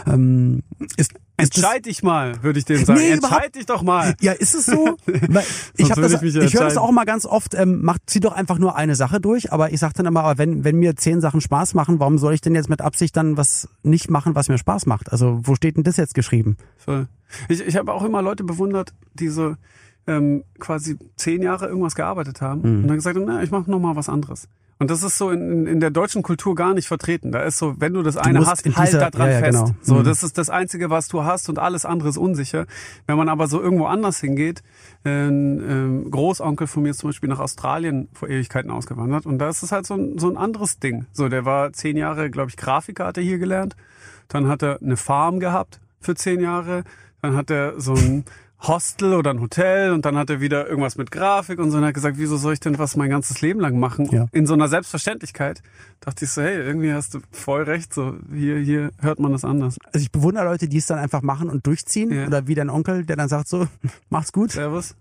Ähm, ist Entscheid dich mal, würde ich dem sagen. Nee, Entscheid dich doch mal. Ja, ist es so? ich hab das, ich, ich höre das auch mal ganz oft, ähm, macht, zieh doch einfach nur eine Sache durch, aber ich sage dann immer, aber wenn, wenn mir zehn Sachen Spaß machen, warum soll ich denn jetzt mit Absicht dann was nicht machen, was mir Spaß macht? Also wo steht denn das jetzt geschrieben? Voll. Ich, ich habe auch immer Leute bewundert, die so ähm, quasi zehn Jahre irgendwas gearbeitet haben mhm. und dann gesagt haben, na, ich mache noch mal was anderes. Und das ist so in, in der deutschen Kultur gar nicht vertreten. Da ist so, wenn du das eine musst hast, halt dieser- da dran ja, ja, fest. genau. So, Mhm. das ist das Einzige, was du hast und alles andere ist unsicher. Wenn man aber so irgendwo anders hingeht, ein ähm, Großonkel von mir ist zum Beispiel nach Australien vor Ewigkeiten ausgewandert und da ist es halt so ein, so ein anderes Ding. So, der war zehn Jahre, glaube ich, Grafiker hat er hier gelernt. Dann hat er eine Farm gehabt für zehn Jahre. Dann hat er so ein Hostel oder ein Hotel und dann hat er wieder irgendwas mit Grafik und so und hat gesagt, wieso soll ich denn was mein ganzes Leben lang machen? Ja. In so einer Selbstverständlichkeit dachte ich so, hey, irgendwie hast du voll recht, so hier, hier hört man das anders. Also ich bewundere Leute, die es dann einfach machen und durchziehen. Ja. Oder wie dein Onkel, der dann sagt so, mach's gut. Servus.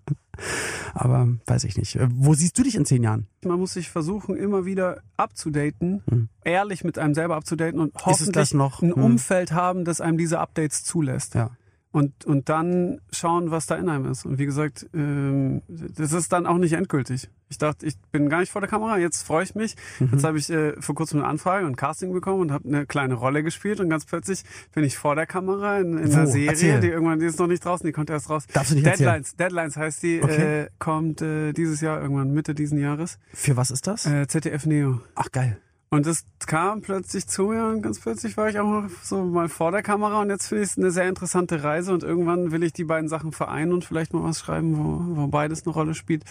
Aber weiß ich nicht. Wo siehst du dich in zehn Jahren? Man muss sich versuchen, immer wieder abzudaten, ehrlich mit einem selber abzudaten und hoffentlich noch? ein Hm. Umfeld haben, das einem diese Updates zulässt. Ja. Und, und dann schauen, was da in einem ist. Und wie gesagt, ähm, das ist dann auch nicht endgültig. Ich dachte, ich bin gar nicht vor der Kamera, jetzt freue ich mich. Mhm. Jetzt habe ich äh, vor kurzem eine Anfrage und ein Casting bekommen und habe eine kleine Rolle gespielt und ganz plötzlich bin ich vor der Kamera in, in einer Wo? Serie, Erzähl. die irgendwann, die ist noch nicht draußen, die kommt erst raus. Darfst du nicht erzählen? Deadlines, Deadlines heißt die, Okay. äh, kommt äh, dieses Jahr irgendwann, Mitte diesen Jahres. Für was ist das? Äh, ZDF Neo. Ach geil. Und das kam plötzlich zu mir und ganz plötzlich war ich auch mal so mal vor der Kamera und jetzt finde ich es eine sehr interessante Reise und irgendwann will ich die beiden Sachen vereinen und vielleicht mal was schreiben, wo, wo beides eine Rolle spielt.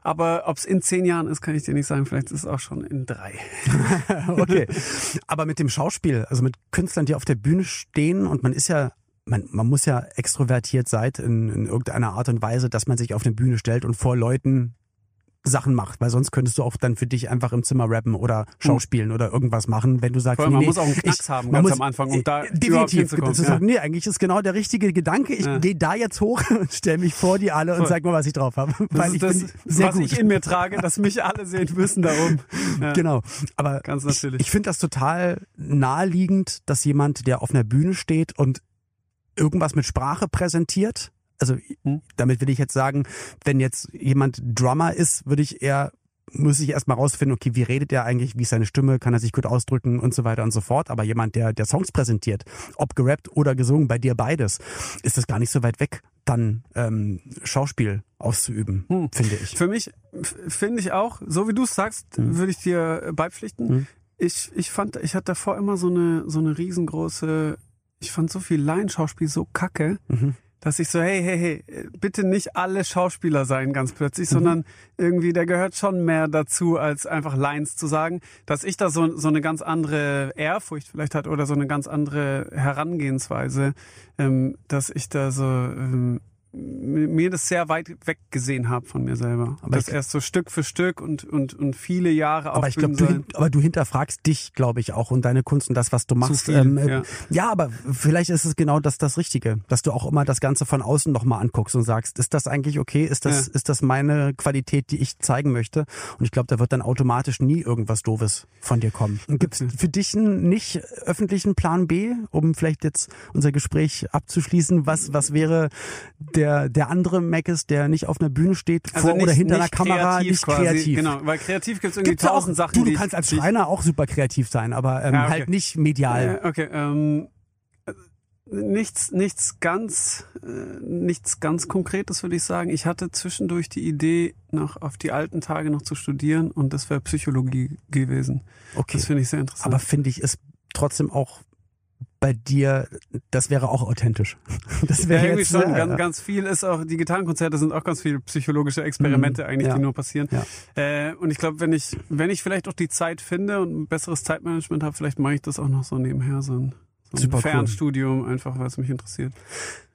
Aber ob es in zehn Jahren ist, kann ich dir nicht sagen. Vielleicht ist es auch schon in drei. Okay. Aber mit dem Schauspiel, also mit Künstlern, die auf der Bühne stehen und man ist ja man, man muss ja extrovertiert sein in, in irgendeiner Art und Weise, dass man sich auf eine Bühne stellt und vor Leuten Sachen macht, weil sonst könntest du auch dann für dich einfach im Zimmer rappen oder schauspielen oder irgendwas machen, wenn du sagst, nee, man nee, muss auch einen Knacks ich- haben ganz muss- am Anfang, um da äh, überhaupt definitiv zu ja. sagen, nee, eigentlich ist genau der richtige Gedanke. Ich Ja. gehe da jetzt hoch und stell mich vor die alle und Voll. sag mal, was ich drauf habe, weil ich das, bin sehr was gut. ich in mir trage, dass mich alle sehen müssen darum. Ja. Genau. Aber Ganz ich, natürlich. ich finde das total naheliegend, dass jemand, der auf einer Bühne steht und irgendwas mit Sprache präsentiert, also Hm. damit will ich jetzt sagen, wenn jetzt jemand Drummer ist, würde ich eher muss ich erstmal rausfinden, okay, wie redet er eigentlich, wie ist seine Stimme, kann er sich gut ausdrücken und so weiter und so fort. Aber jemand, der, der Songs präsentiert, ob gerappt oder gesungen, bei dir beides, ist das gar nicht so weit weg, dann ähm, Schauspiel auszuüben, Hm. finde ich. Für mich finde ich auch, so wie du es sagst, Mhm. würde ich dir äh, beipflichten. Mhm. Ich, ich fand, ich hatte davor immer so eine, so eine riesengroße, ich fand so viel Laienschauspiel so kacke, Mhm. Dass ich so, hey, hey, hey, bitte nicht alle Schauspieler sein ganz plötzlich, Mhm. sondern irgendwie, da gehört schon mehr dazu, als einfach Lines zu sagen, dass ich da so, so eine ganz andere Ehrfurcht vielleicht hat oder so eine ganz andere Herangehensweise, ähm, dass ich da so, ähm, mir das sehr weit weg gesehen habe von mir selber. Aber das erst so Stück für Stück und, und, und viele Jahre Aber ich glaube, Bühnen du, aber du hinterfragst dich, glaube ich, auch und deine Kunst und das, was du machst. viel, ähm, äh, ja. ja, aber vielleicht ist es genau das das Richtige, dass du auch immer das Ganze von außen nochmal anguckst und sagst, ist das eigentlich okay? Ist das, Ja. ist das meine Qualität, die ich zeigen möchte? Und ich glaube, da wird dann automatisch nie irgendwas Doofes von dir kommen. Gibt es für dich einen nicht öffentlichen Plan B, um vielleicht jetzt unser Gespräch abzuschließen? Was, was wäre der, der andere Mackes, der nicht auf einer Bühne steht, vor oder hinter einer Kamera, kreativ nicht quasi. kreativ? Genau, weil kreativ gibt es irgendwie Gibt's ja auch, tausend Sachen, du, du kannst als Schreiner auch super kreativ sein, aber ähm, Ja, okay. halt nicht medial. Äh, okay, ähm, äh, nichts, nichts ganz, äh, nichts ganz Konkretes würde ich sagen. Ich hatte zwischendurch die Idee, noch auf die alten Tage noch zu studieren und das wäre Psychologie gewesen. Okay. Das finde ich sehr interessant. Aber finde ich ist trotzdem auch bei dir, das wäre auch authentisch. Das ja, wäre irgendwie jetzt, schon äh, ganz, ganz viel ist auch, die Gitarrenkonzerte sind auch ganz viele psychologische Experimente Mhm, eigentlich, ja. die nur passieren. Ja. Äh, und ich glaube, wenn ich, wenn ich vielleicht auch die Zeit finde und ein besseres Zeitmanagement habe, vielleicht mache ich das auch noch so nebenher, so ein, so ein Super cool. Fernstudium, einfach weil es mich interessiert.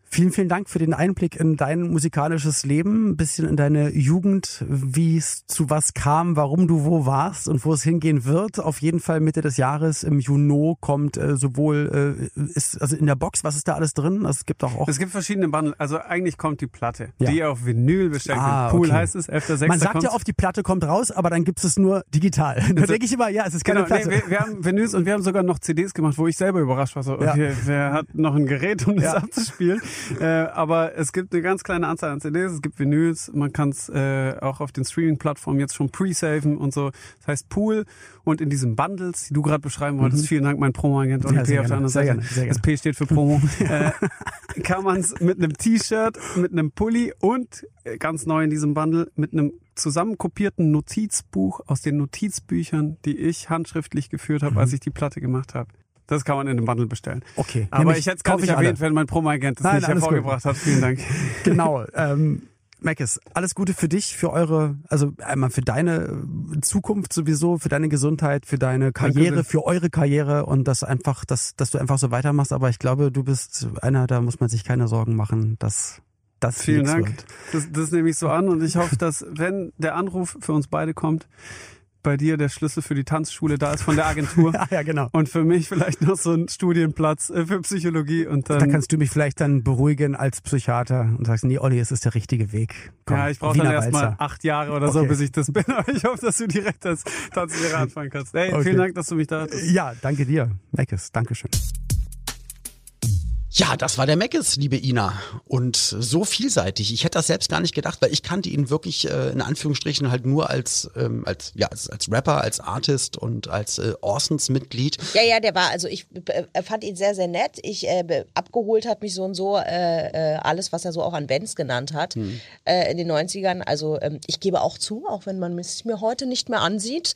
Vielen, vielen Dank für den Einblick in dein musikalisches Leben, ein bisschen in deine Jugend, wie es zu was kam, warum du wo warst und wo es hingehen wird. Auf jeden Fall Mitte des Jahres im Juni kommt äh, sowohl äh, ist also in der Box, was ist da alles drin? Also es gibt auch, auch Es gibt verschiedene Bundle. Also eigentlich kommt die Platte, Ja. die auf Vinyl bestellt Ah, wird. Pool okay. heißt es, 11.6. man sagt ja oft, die Platte kommt raus, aber dann gibt es nur digital. Da denke ich immer, ja, es ist keine Genau, nee, Platte. wir, wir haben Vinyls und wir haben sogar noch CDs gemacht, wo ich selber überrascht war. So, Ja. okay, wer hat noch ein Gerät, um das Ja. abzuspielen? äh, aber es gibt eine ganz kleine Anzahl an CDs, es gibt Vinyls, man kann es äh, auch auf den Streaming-Plattformen jetzt schon pre-saven und so. Das heißt Pool und in diesen Bundles, die du gerade beschreiben wolltest, mhm. vielen Dank, mein Promo-Agent und ja, P auf der anderen Seite. Gerne, das P steht für Promo. äh, kann man es mit einem T-Shirt, mit einem Pulli und äh, ganz neu in diesem Bundle mit einem zusammenkopierten Notizbuch aus den Notizbüchern, die ich handschriftlich geführt habe, mhm. als ich die Platte gemacht habe. Das kann man in dem Bundle bestellen. Okay. Aber ich, ich hätte es gar nicht erwähnt, alle. wenn mein Promo-Agent das Nein, nicht hervorgebracht gut. hat. Vielen Dank. Genau. Ähm, Mackes, alles Gute für dich, für eure, also einmal für deine Zukunft sowieso, für deine Gesundheit, für deine Karriere, für eure Karriere und das einfach, dass, dass du einfach so weitermachst. Aber ich glaube, du bist einer, da muss man sich keine Sorgen machen, dass das Vielen Dank. Wird. Das, das nehme ich so an und ich hoffe, dass wenn der Anruf für uns beide kommt, bei dir der Schlüssel für die Tanzschule da ist von der Agentur. ja, ja, genau. Und für mich vielleicht noch so ein Studienplatz äh, für Psychologie und dann. Da kannst du mich vielleicht dann beruhigen als Psychiater und sagst, nee, Olli, es ist der richtige Weg. Komm, ja, ich brauche dann erstmal acht Jahre oder okay. so, bis ich das bin. Aber ich hoffe, dass du direkt als Tanzlehrer anfangen kannst. Hey, okay. vielen Dank, dass du mich da hattest. Ja, danke dir. Meckes, Dankeschön. Ja, das war der Meckes, liebe Ina. Und so vielseitig. Ich hätte das selbst gar nicht gedacht, weil ich kannte ihn wirklich äh, in Anführungsstrichen halt nur als, ähm, als, ja, als, als Rapper, als Artist und als äh, Orsons-Mitglied. Ja, ja, der war, also ich äh, fand ihn sehr, sehr nett. Ich äh, abgeholt hat mich so und so äh, äh, alles, was er so auch an Bands genannt hat hm. äh, in den 90ern. Also ähm, ich gebe auch zu, auch wenn man es mir heute nicht mehr ansieht.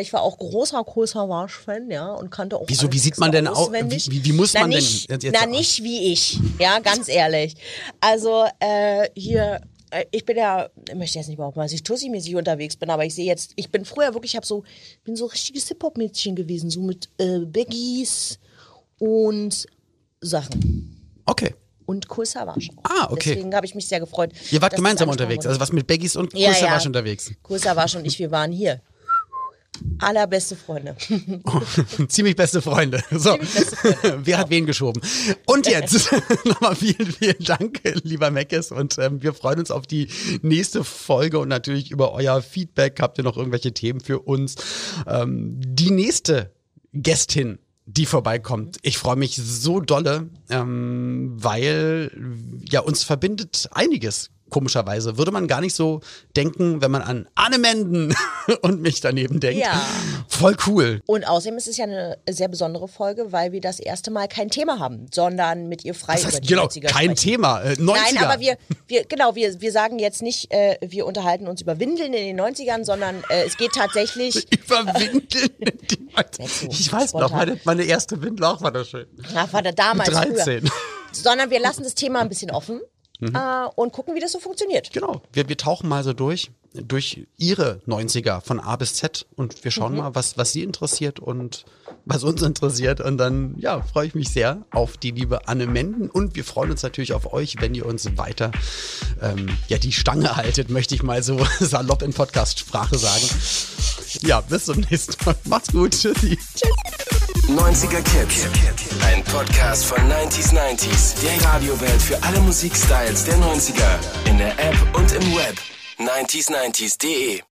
Ich war auch großer Kohl Savage-Fan, ja, und kannte auch. Wieso, wie sieht man denn aus? Wie, wie, muss na, man nicht, denn jetzt? Na, nicht wie ich. Ja, ganz ehrlich. Also äh, hier äh, ich bin ja, ich möchte jetzt nicht behaupten, dass ich Tussi-mäßig unterwegs bin, aber ich sehe jetzt, ich bin früher wirklich, ich habe so, bin so richtiges Hip-Hop-Mädchen gewesen, so mit äh, Baggies und Sachen. Okay. Und Cool Savage. Ah, okay. Deswegen habe ich mich sehr gefreut. Ihr wart gemeinsam unterwegs, also was mit Baggies und Cool ja, Savage ja. unterwegs. Cool Savage und ich, wir waren hier. Allerbeste Freunde. Ziemlich beste Freunde. So, beste Freunde. wer hat wen geschoben? Und jetzt nochmal vielen, vielen Dank, lieber Meckes. Und ähm, wir freuen uns auf die nächste Folge und natürlich über euer Feedback. Habt ihr noch irgendwelche Themen für uns? Ähm, die nächste Gästin die vorbeikommt. Ich freue mich so dolle, ähm, weil ja uns verbindet einiges komischerweise. Würde man gar nicht so denken, wenn man an Anne Menden und mich daneben denkt. Ja. Voll cool. Und außerdem ist es ja eine sehr besondere Folge, weil wir das erste Mal kein Thema haben, sondern mit ihr frei das heißt, über die genau, 90er kein sprechen. Thema. Äh, 90er. Nein, aber wir, wir genau, wir, wir sagen jetzt nicht, äh, wir unterhalten uns über Windeln in den 90ern, sondern äh, es geht tatsächlich. über Windeln in den 90ern. Ich weiß noch, meine, meine erste Windel auch war das schön. Ja, war da damals. Mit 13. Früher. Sondern wir lassen das Thema ein bisschen offen mhm. äh, und gucken, wie das so funktioniert. Genau. Wir, wir tauchen mal so durch, durch ihre 90er von A bis Z und wir schauen mhm. mal, was, was sie interessiert und was uns interessiert. Und dann, ja, freue ich mich sehr auf die liebe Anne Menden und wir freuen uns natürlich auf euch, wenn ihr uns weiter ähm, ja, die Stange haltet, möchte ich mal so salopp in Podcast-Sprache sagen. Ja, bis zum nächsten Mal. Macht's gut. Tschüssi. Tschüss. 90er Kids. Ein Podcast von 90s 90s. Der Radiowelt für alle Musikstyles der 90er. In der App und im Web. 90s90s.de